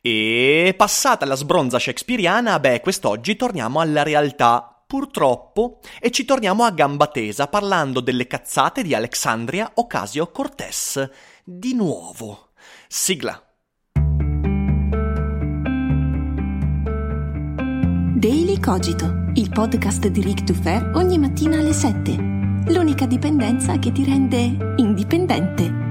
E passata la sbronza shakespeariana, beh, quest'oggi torniamo alla realtà purtroppo, e ci torniamo a gamba tesa parlando delle cazzate di Alexandria Ocasio-Cortez. Di nuovo. Sigla. Daily Cogito, il podcast di Rick Dufer ogni mattina alle 7. L'unica dipendenza che ti rende indipendente.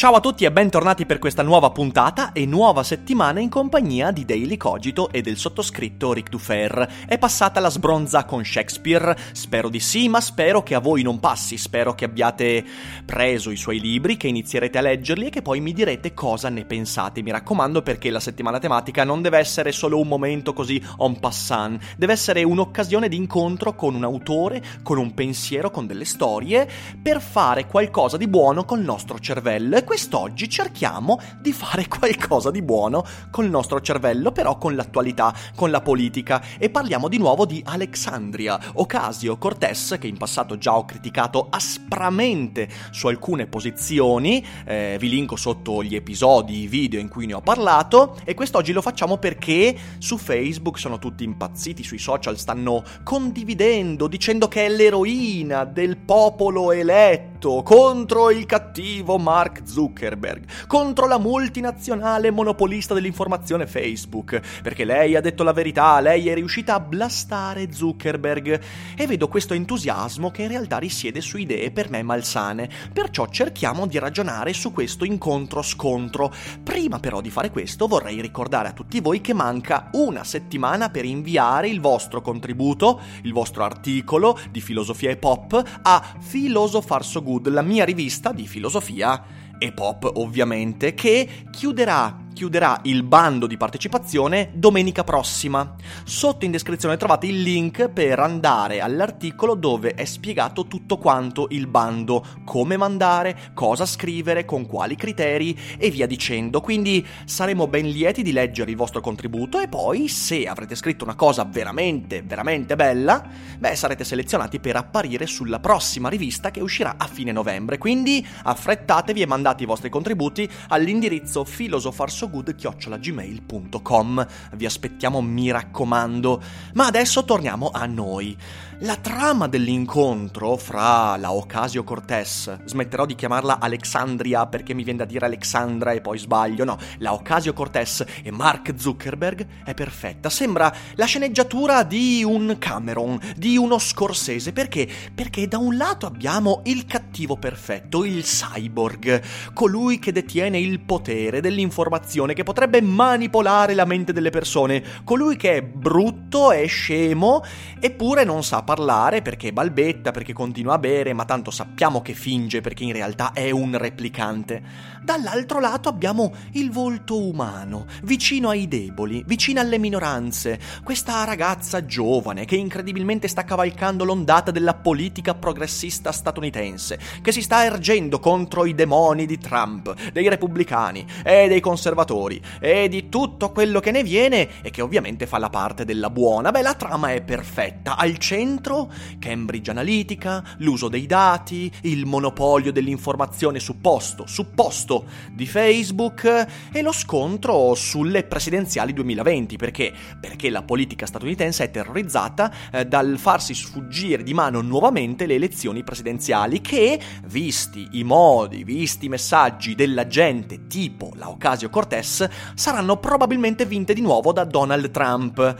Ciao a tutti e bentornati per questa nuova puntata e nuova settimana in compagnia di Daily Cogito e del sottoscritto Ric Dufer. È passata la sbronza con Shakespeare? Spero di sì, ma spero che a voi non passi, spero che abbiate preso i suoi libri, che inizierete a leggerli e che poi mi direte cosa ne pensate. Mi raccomando perché la settimana tematica non deve essere solo un momento così en passant, deve essere un'occasione di incontro con un autore, con un pensiero, con delle storie, per fare qualcosa di buono col nostro cervello quest'oggi cerchiamo di fare qualcosa di buono col nostro cervello, però con l'attualità, con la politica. E parliamo di nuovo di Alexandria. Ocasio Cortez, che in passato già ho criticato aspramente su alcune posizioni, eh, vi linko sotto gli episodi, i video in cui ne ho parlato e quest'oggi lo facciamo perché su Facebook sono tutti impazziti, sui social stanno condividendo, dicendo che è l'eroina del popolo eletto contro il cattivo Mark Zuckerberg Zuckerberg contro la multinazionale monopolista dell'informazione Facebook, perché lei ha detto la verità, lei è riuscita a blastare Zuckerberg. E vedo questo entusiasmo che in realtà risiede su idee per me malsane, perciò cerchiamo di ragionare su questo incontro-scontro. Prima però di fare questo vorrei ricordare a tutti voi che manca una settimana per inviare il vostro contributo, il vostro articolo di filosofia e pop a Philosopher So Good, la mia rivista di filosofia e pop ovviamente, che chiuderà chiuderà il bando di partecipazione domenica prossima. Sotto in descrizione trovate il link per andare all'articolo dove è spiegato tutto quanto il bando, come mandare, cosa scrivere, con quali criteri e via dicendo. Quindi saremo ben lieti di leggere il vostro contributo e poi se avrete scritto una cosa veramente, veramente bella, beh sarete selezionati per apparire sulla prossima rivista che uscirà a fine novembre. Quindi affrettatevi e mandate i vostri contributi all'indirizzo filosofarso good-gmail.com. Vi aspettiamo, mi raccomando. Ma adesso torniamo a noi. La trama dell'incontro fra la Ocasio Cortez, smetterò di chiamarla Alexandria perché mi viene da dire Alexandra e poi sbaglio, no, la Ocasio Cortez e Mark Zuckerberg è perfetta. Sembra la sceneggiatura di un Cameron, di uno Scorsese. Perché? Perché da un lato abbiamo il cattivo perfetto, il cyborg, colui che detiene il potere dell'informazione, che potrebbe manipolare la mente delle persone, colui che è brutto, è scemo, eppure non sa parlare perché balbetta, perché continua a bere, ma tanto sappiamo che finge perché in realtà è un replicante. Dall'altro lato abbiamo il volto umano, vicino ai deboli, vicino alle minoranze, questa ragazza giovane che incredibilmente sta cavalcando l'ondata della politica progressista statunitense, che si sta ergendo contro i demoni di Trump, dei repubblicani e dei conservatori e di tutto quello che ne viene e che ovviamente fa la parte della buona. Beh, la trama è perfetta, al centro Cambridge Analytica, l'uso dei dati, il monopolio dell'informazione supposto, supposto di Facebook e lo scontro sulle presidenziali 2020. Perché? Perché la politica statunitense è terrorizzata eh, dal farsi sfuggire di mano nuovamente le elezioni presidenziali che, visti i modi, visti i messaggi della gente tipo la Ocasio Cortez, saranno probabilmente vinte di nuovo da Donald Trump.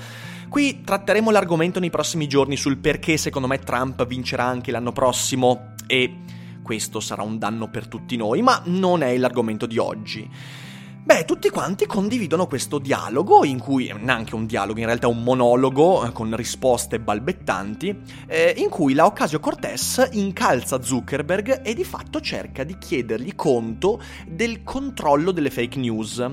Qui tratteremo l'argomento nei prossimi giorni sul perché secondo me Trump vincerà anche l'anno prossimo e questo sarà un danno per tutti noi, ma non è l'argomento di oggi. Beh, tutti quanti condividono questo dialogo, in cui, neanche un dialogo, in realtà un monologo eh, con risposte balbettanti, eh, in cui la Ocasio Cortez incalza Zuckerberg e di fatto cerca di chiedergli conto del controllo delle fake news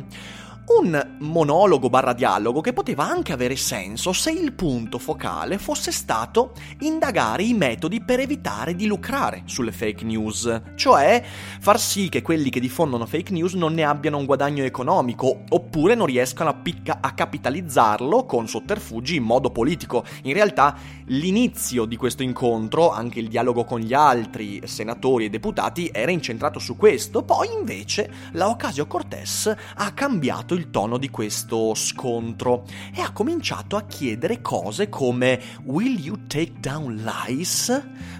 un monologo barra dialogo che poteva anche avere senso se il punto focale fosse stato indagare i metodi per evitare di lucrare sulle fake news, cioè far sì che quelli che diffondono fake news non ne abbiano un guadagno economico oppure non riescano a, picca- a capitalizzarlo con sotterfugi in modo politico. In realtà l'inizio di questo incontro, anche il dialogo con gli altri senatori e deputati, era incentrato su questo, poi invece la Ocasio Cortez ha cambiato il tono di questo scontro e ha cominciato a chiedere cose come Will you take down lies?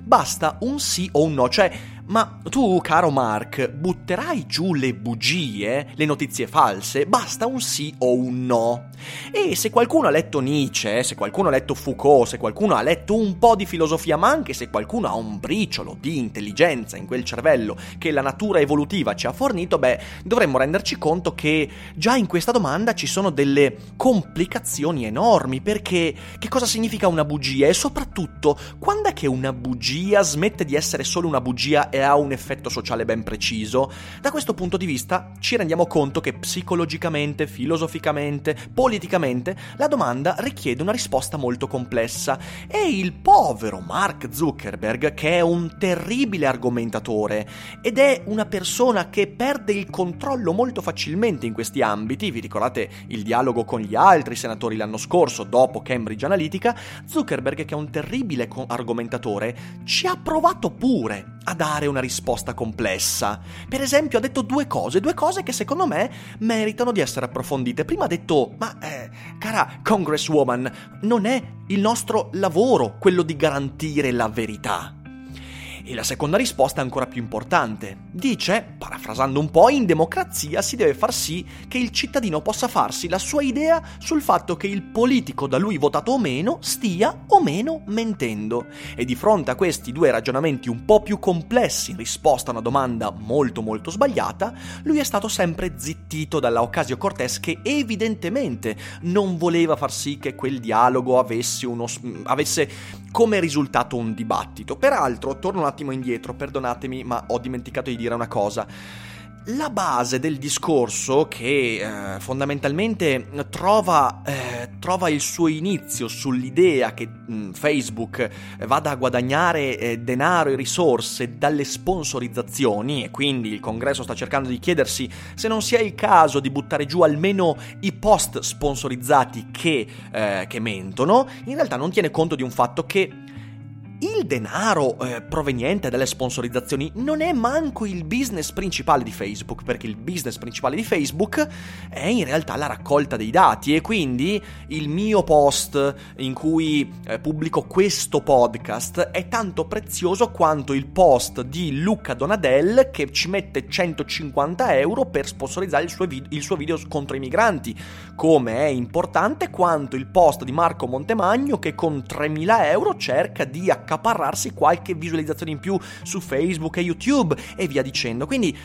Basta un sì o un no, cioè ma tu, caro Mark, butterai giù le bugie, le notizie false? Basta un sì o un no. E se qualcuno ha letto Nietzsche, se qualcuno ha letto Foucault, se qualcuno ha letto un po' di filosofia, ma anche se qualcuno ha un briciolo di intelligenza in quel cervello che la natura evolutiva ci ha fornito, beh, dovremmo renderci conto che già in questa domanda ci sono delle complicazioni enormi, perché che cosa significa una bugia? E soprattutto, quando è che una bugia smette di essere solo una bugia e ha un effetto sociale ben preciso, da questo punto di vista ci rendiamo conto che psicologicamente, filosoficamente, politicamente, la domanda richiede una risposta molto complessa. E il povero Mark Zuckerberg, che è un terribile argomentatore ed è una persona che perde il controllo molto facilmente in questi ambiti, vi ricordate il dialogo con gli altri senatori l'anno scorso dopo Cambridge Analytica, Zuckerberg che è un terribile argomentatore ci ha provato pure a dare una risposta complessa. Per esempio ha detto due cose, due cose che secondo me meritano di essere approfondite. Prima ha detto, ma eh, cara Congresswoman, non è il nostro lavoro quello di garantire la verità. E la seconda risposta è ancora più importante. Dice, parafrasando un po', in democrazia si deve far sì che il cittadino possa farsi la sua idea sul fatto che il politico da lui votato o meno stia o meno mentendo. E di fronte a questi due ragionamenti un po' più complessi in risposta a una domanda molto molto sbagliata, lui è stato sempre zittito dalla Ocasio Cortez che evidentemente non voleva far sì che quel dialogo avesse, uno, avesse come risultato un dibattito. Peraltro, torno un attimo indietro, perdonatemi, ma ho dimenticato di dire una cosa. La base del discorso, che eh, fondamentalmente trova, eh, trova, il suo inizio sull'idea che mh, mm, Facebook vada a guadagnare eh, denaro e risorse dalle sponsorizzazioni, e quindi il congresso sta cercando di chiedersi se non sia il caso di buttare giù almeno i post sponsorizzati che, eh, che mentono, in realtà non tiene conto di un fatto che il denaro eh, proveniente dalle sponsorizzazioni non è manco il business principale di Facebook, perché il business principale di Facebook è in realtà la raccolta dei dati e quindi il mio post in cui eh, pubblico questo podcast è tanto prezioso quanto il post di Luca Donadel che ci mette 150 euro per sponsorizzare il suo, vid- il suo video contro i migranti, come è importante quanto il post di Marco Montemagno che con 3.000 euro cerca di acquistare accaparrarsi qualche visualizzazione in più su Facebook e YouTube e via dicendo. Quindi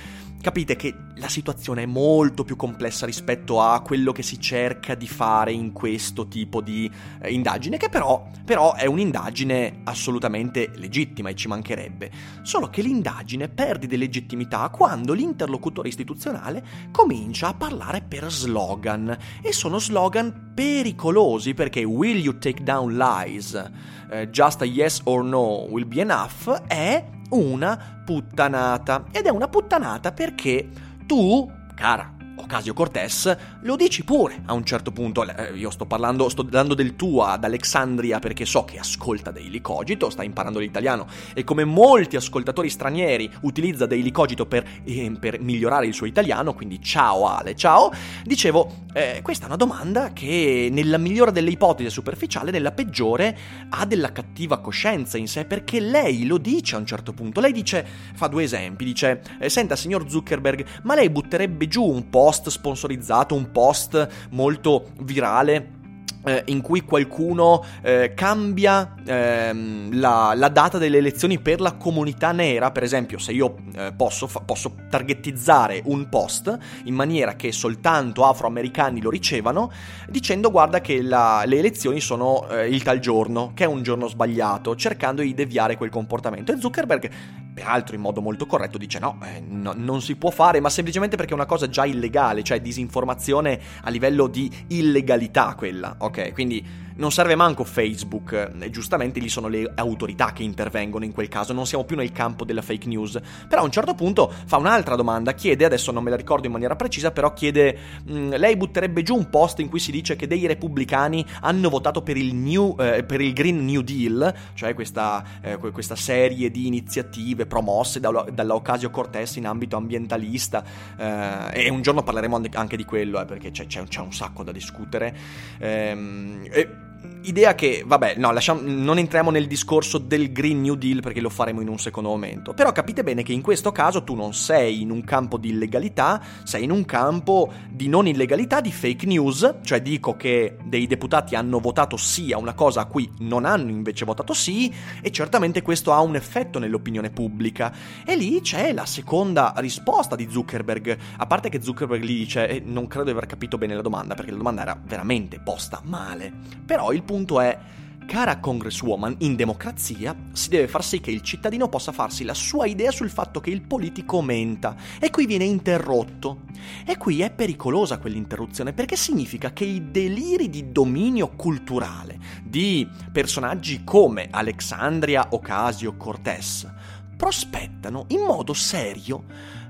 capite che la situazione è molto più complessa rispetto a quello che si cerca di fare in questo tipo di eh, indagine, che però, però è un'indagine assolutamente legittima e ci mancherebbe. Solo che l'indagine perde di legittimità quando l'interlocutore istituzionale comincia a parlare per slogan e sono slogan pericolosi perché will you take down lies? Uh, just a yes or no will be enough è una puttanata. Ed è una puttanata perché tu, cara Ocasio Cortez, lo dici pure a un certo punto. Eh, io sto parlando, sto dando del tuo ad Alexandria perché so che ascolta Daily Cogito, sta imparando l'italiano e come molti ascoltatori stranieri utilizza Daily Cogito per, eh, per migliorare il suo italiano, quindi ciao Ale, ciao. Dicevo, eh, questa è una domanda che nella migliore delle ipotesi superficiale, nella peggiore ha della cattiva coscienza in sé perché lei lo dice a un certo punto. Lei dice, fa due esempi, dice, eh, senta signor Zuckerberg, ma lei butterebbe giù un po' post sponsorizzato, un post molto virale eh, in cui qualcuno eh, cambia ehm, la, la, data delle elezioni per la comunità nera, per esempio se io eh, posso, fa- posso, targetizzare un post in maniera che soltanto afroamericani lo ricevano, dicendo guarda che la, le elezioni sono eh, il tal giorno, che è un giorno sbagliato, cercando di deviare quel comportamento. E Zuckerberg peraltro in modo molto corretto dice no, eh, no, non si può fare, ma semplicemente perché è una cosa già illegale, cioè disinformazione a livello di illegalità quella, ok? Quindi non serve manco Facebook, giustamente lì sono le autorità che intervengono in quel caso, non siamo più nel campo della fake news. Però a un certo punto fa un'altra domanda, chiede, adesso non me la ricordo in maniera precisa, però chiede, mm, lei butterebbe giù un post in cui si dice che dei repubblicani hanno votato per il, new, eh, per il Green New Deal, cioè questa, eh, questa serie di iniziative promosse da, dalla Ocasio-Cortez in ambito ambientalista, eh, e un giorno parleremo anche di quello, eh, perché c'è, c'è, c'è, un sacco da discutere. Ehm, e Idea che, vabbè, no, lasciamo, non entriamo nel discorso del Green New Deal perché lo faremo in un secondo momento. Però capite bene che in questo caso tu non sei in un campo di illegalità, sei in un campo di non illegalità, di fake news, cioè dico che dei deputati hanno votato sì a una cosa a cui non hanno invece votato sì, e certamente questo ha un effetto nell'opinione pubblica. E lì c'è la seconda risposta di Zuckerberg, a parte che Zuckerberg gli dice, e non credo di aver capito bene la domanda, perché la domanda era veramente posta male. Però il punto è, cara Congresswoman, in democrazia si deve far sì che il cittadino possa farsi la sua idea sul fatto che il politico menta e qui viene interrotto. E qui è pericolosa quell'interruzione perché significa che i deliri di dominio culturale di personaggi come Alexandria Ocasio Cortez prospettano in modo serio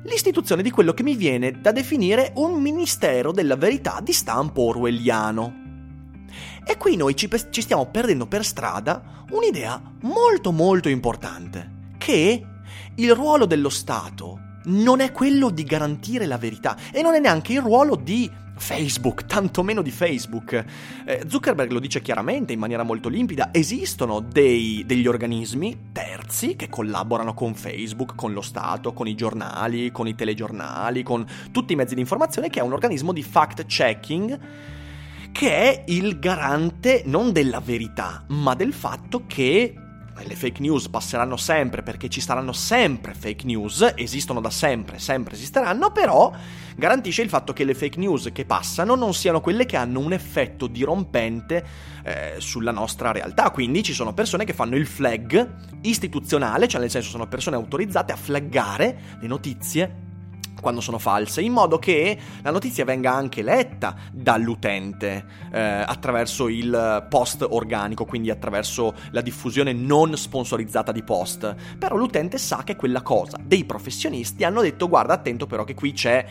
l'istituzione di quello che mi viene da definire un ministero della verità di stampo orwelliano. E qui noi ci, ci stiamo perdendo per strada un'idea molto molto importante, che il ruolo dello Stato non è quello di garantire la verità e non è neanche il ruolo di Facebook, tantomeno di Facebook. Eh, Zuckerberg lo dice chiaramente, in maniera molto limpida, esistono dei, degli organismi terzi che collaborano con Facebook, con lo Stato, con i giornali, con i telegiornali, con tutti i mezzi di informazione, che è un organismo di fact-checking che è il garante non della verità, ma del fatto che le fake news passeranno sempre perché ci saranno sempre fake news, esistono da sempre, sempre esisteranno, però garantisce il fatto che le fake news che passano non siano quelle che hanno un effetto dirompente eh, sulla nostra realtà. Quindi ci sono persone che fanno il flag istituzionale, cioè nel senso sono persone autorizzate a flaggare le notizie quando sono false, in modo che la notizia venga anche letta dall'utente eh, attraverso il post organico, quindi attraverso la diffusione non sponsorizzata di post. Però l'utente sa che quella cosa. Dei professionisti hanno detto guarda attento però che qui c'è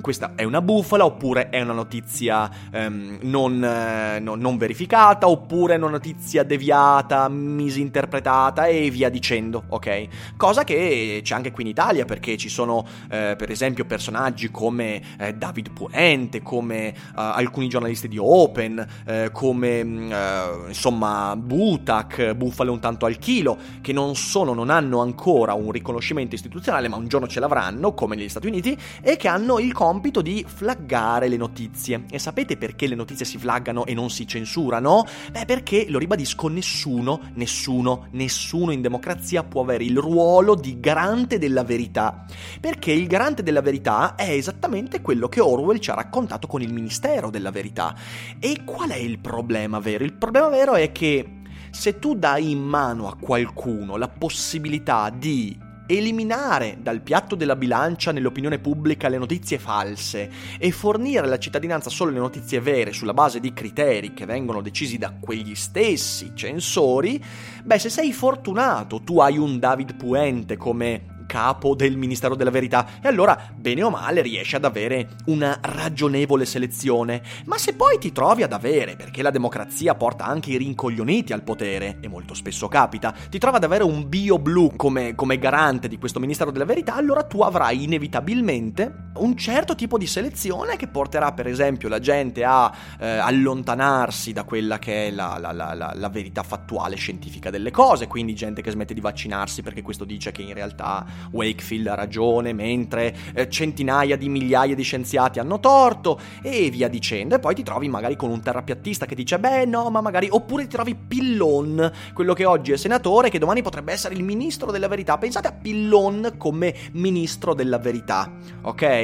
questa è una bufala oppure è una notizia um, non, eh, no, non, verificata oppure è una notizia deviata, misinterpretata e via dicendo, ok? Cosa che c'è anche qui in Italia perché ci sono eh, per esempio personaggi come eh, David Puente, come eh, alcuni giornalisti di Open, eh, come mm, eh, insomma Butak, Bufale un tanto al chilo, che non sono, non hanno ancora un riconoscimento istituzionale ma un giorno ce l'avranno come negli Stati Uniti e che hanno il compito di flaggare le notizie. E sapete perché le notizie si flaggano e non si censurano? Beh, perché, lo ribadisco, nessuno, nessuno, nessuno in democrazia può avere il ruolo di garante della verità. Perché il garante della verità è esattamente quello che Orwell ci ha raccontato con il Ministero della Verità. E qual è il problema vero? Il problema vero è che se tu dai in mano a qualcuno la possibilità di eliminare dal piatto della bilancia nell'opinione pubblica le notizie false e fornire alla cittadinanza solo le notizie vere sulla base di criteri che vengono decisi da quegli stessi censori, beh se sei fortunato tu hai un David Puente come capo del Ministero della Verità e allora, bene o male, riesci ad avere una ragionevole selezione. Ma se poi ti trovi ad avere, perché la democrazia porta anche i rincoglioniti al potere, e molto spesso capita, ti trovi ad avere un bio blu come, come garante di questo Ministero della Verità, allora tu avrai inevitabilmente un certo tipo di selezione che porterà per esempio la gente a eh, allontanarsi da quella che è la, la, la, la, verità fattuale scientifica delle cose, quindi gente che smette di vaccinarsi perché questo dice che in realtà Wakefield ha ragione, mentre eh, centinaia di migliaia di scienziati hanno torto, e via dicendo. E poi ti trovi magari con un terrapiattista che dice, beh no, ma magari... Oppure ti trovi Pillon, quello che oggi è senatore, che domani potrebbe essere il ministro della verità. Pensate a Pillon come ministro della verità, ok?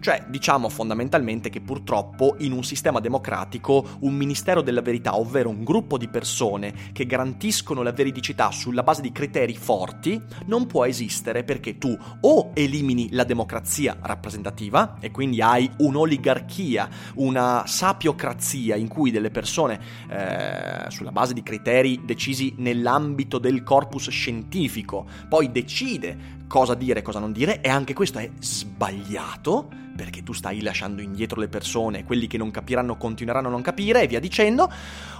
Cioè, diciamo fondamentalmente che purtroppo in un sistema democratico un ministero della verità, ovvero un gruppo di persone che garantiscono la veridicità sulla base di criteri forti, non può esistere perché tu o elimini la democrazia rappresentativa e quindi hai un'oligarchia, una sapiocrazia in cui delle persone eh, sulla base di criteri decisi nell'ambito del corpus scientifico poi decide cosa dire e cosa non dire e anche questo è sbagliato perché tu stai lasciando indietro le persone, quelli che non capiranno continueranno a non capire e via dicendo,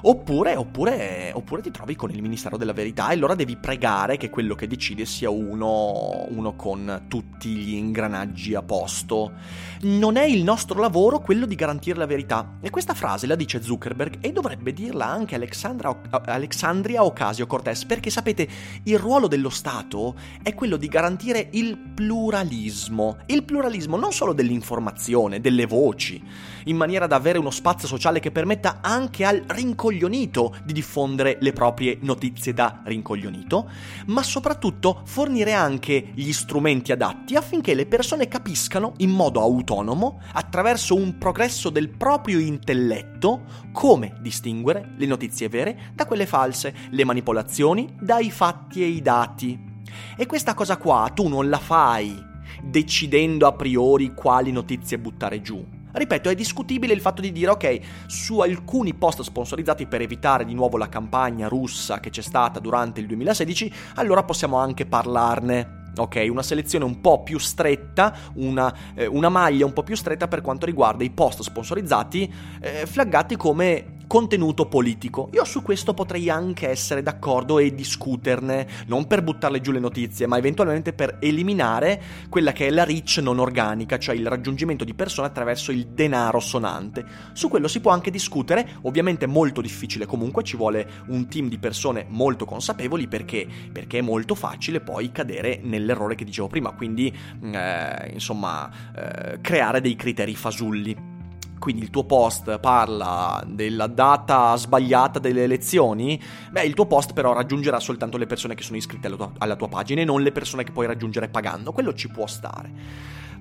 oppure, oppure, oppure ti trovi con il Ministero della Verità e allora devi pregare che quello che decide sia uno, uno con tutti gli ingranaggi a posto. Non è il nostro lavoro quello di garantire la verità. E questa frase la dice Zuckerberg e dovrebbe dirla anche Alexandria Ocasio-Cortez, perché sapete, il ruolo dello Stato è quello di garantire il pluralismo. Il pluralismo non solo dell'informazione, dell'informazione, delle voci, in maniera da avere uno spazio sociale che permetta anche al rincoglionito di diffondere le proprie notizie da rincoglionito, ma soprattutto fornire anche gli strumenti adatti affinché le persone capiscano in modo autonomo, attraverso un progresso del proprio intelletto, come distinguere le notizie vere da quelle false, le manipolazioni dai fatti e i dati. E questa cosa qua tu non la fai decidendo a priori quali notizie buttare giù. Ripeto, è discutibile il fatto di dire ok, su alcuni post sponsorizzati per evitare di nuovo la campagna russa che c'è stata durante il 2016, allora possiamo anche parlarne. Ok, una selezione un po' più stretta, una, eh, una, maglia un po' più stretta per quanto riguarda i post sponsorizzati eh, flaggati come contenuto politico. Io su questo potrei anche essere d'accordo e discuterne, non per buttarle giù le notizie, ma eventualmente per eliminare quella che è la reach non organica, cioè il raggiungimento di persone attraverso il denaro sonante. Su quello si può anche discutere, ovviamente molto difficile comunque, ci vuole un team di persone molto consapevoli perché, perché è molto facile poi cadere nell'errore che dicevo prima, quindi eh, insomma eh, creare dei criteri fasulli quindi il tuo post parla della data sbagliata delle elezioni, beh, il tuo post però raggiungerà soltanto le persone che sono iscritte alla tua, alla tua pagina e non le persone che puoi raggiungere pagando. Quello ci può stare.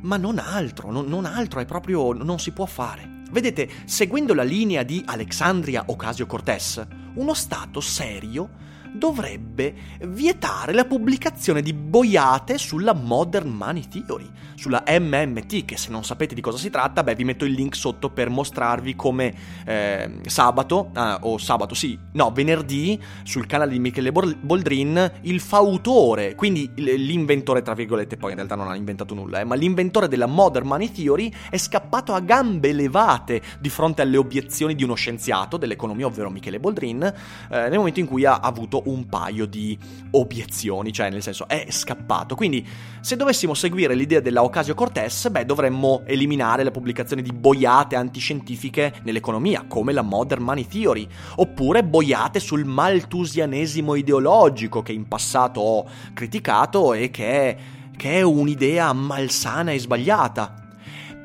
Ma non altro, non, non altro, è proprio. non si può fare. Vedete, seguendo la linea di Alexandria Ocasio-Cortez, uno Stato serio dovrebbe vietare la pubblicazione di boiate sulla Modern Money Theory, sulla MMT, che se non sapete di cosa si tratta, beh, vi metto il link sotto per mostrarvi come eh, sabato, ah, o sabato, sì, no, venerdì, sul canale di Michele Boldrin, il fautore, quindi l'inventore, tra virgolette, poi in realtà non ha inventato nulla, eh, ma l'inventore della Modern Money Theory è scappato a gambe levate di fronte alle obiezioni di uno scienziato dell'economia, ovvero Michele Boldrin, eh, nel momento in cui ha avuto un paio di obiezioni, cioè nel senso è scappato. Quindi se dovessimo seguire l'idea della Ocasio Cortez, beh, dovremmo eliminare la pubblicazione di boiate antiscientifiche nell'economia, come la Modern Money Theory, oppure boiate sul maltusianesimo ideologico che in passato ho criticato e che è, che è un'idea malsana e sbagliata.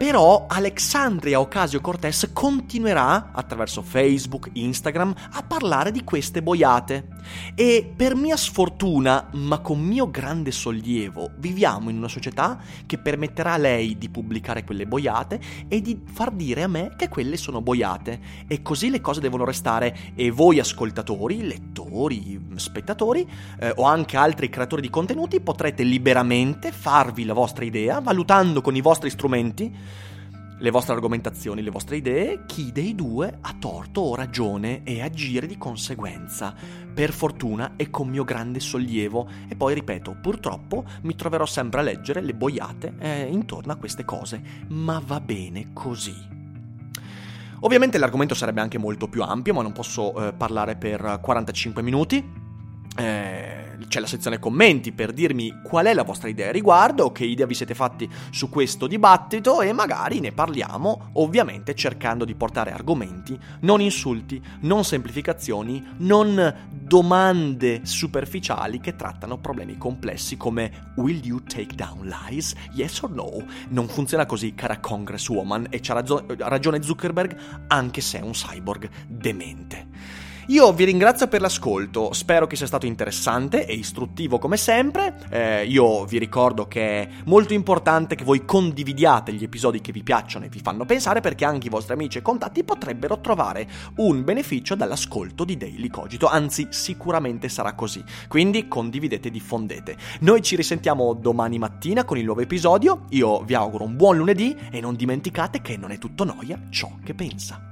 Però Alexandria Ocasio-Cortez continuerà, attraverso Facebook, Instagram, a parlare di queste boiate. E per mia sfortuna, ma con mio grande sollievo, viviamo in una società che permetterà a lei di pubblicare quelle boiate e di far dire a me che quelle sono boiate. E così le cose devono restare e voi ascoltatori, lettori, spettatori eh, o anche altri creatori di contenuti potrete liberamente farvi la vostra idea valutando con i vostri strumenti le vostre argomentazioni, le vostre idee, chi dei due ha torto o ragione e agire di conseguenza. Per fortuna e con mio grande sollievo. E poi ripeto, purtroppo mi troverò sempre a leggere le boiate eh, intorno a queste cose, ma va bene così. Ovviamente l'argomento sarebbe anche molto più ampio, ma non posso eh, parlare per 45 minuti. Eh, c'è la sezione commenti per dirmi qual è la vostra idea a riguardo, che idea vi siete fatti su questo dibattito e magari ne parliamo, ovviamente cercando di portare argomenti, non insulti, non semplificazioni, non domande superficiali che trattano problemi complessi come Will you take down lies? Yes or no? Non funziona così, cara Congresswoman, e c'ha ragione Zuckerberg, anche se è un cyborg demente. Io vi ringrazio per l'ascolto, spero che sia stato interessante e istruttivo come sempre. Eh, io vi ricordo che è molto importante che voi condividiate gli episodi che vi piacciono e vi fanno pensare perché anche i vostri amici e contatti potrebbero trovare un beneficio dall'ascolto di Daily Cogito, anzi sicuramente sarà così. Quindi condividete e diffondete. Noi ci risentiamo domani mattina con il nuovo episodio, io vi auguro un buon lunedì e non dimenticate che non è tutto noia ciò che pensa.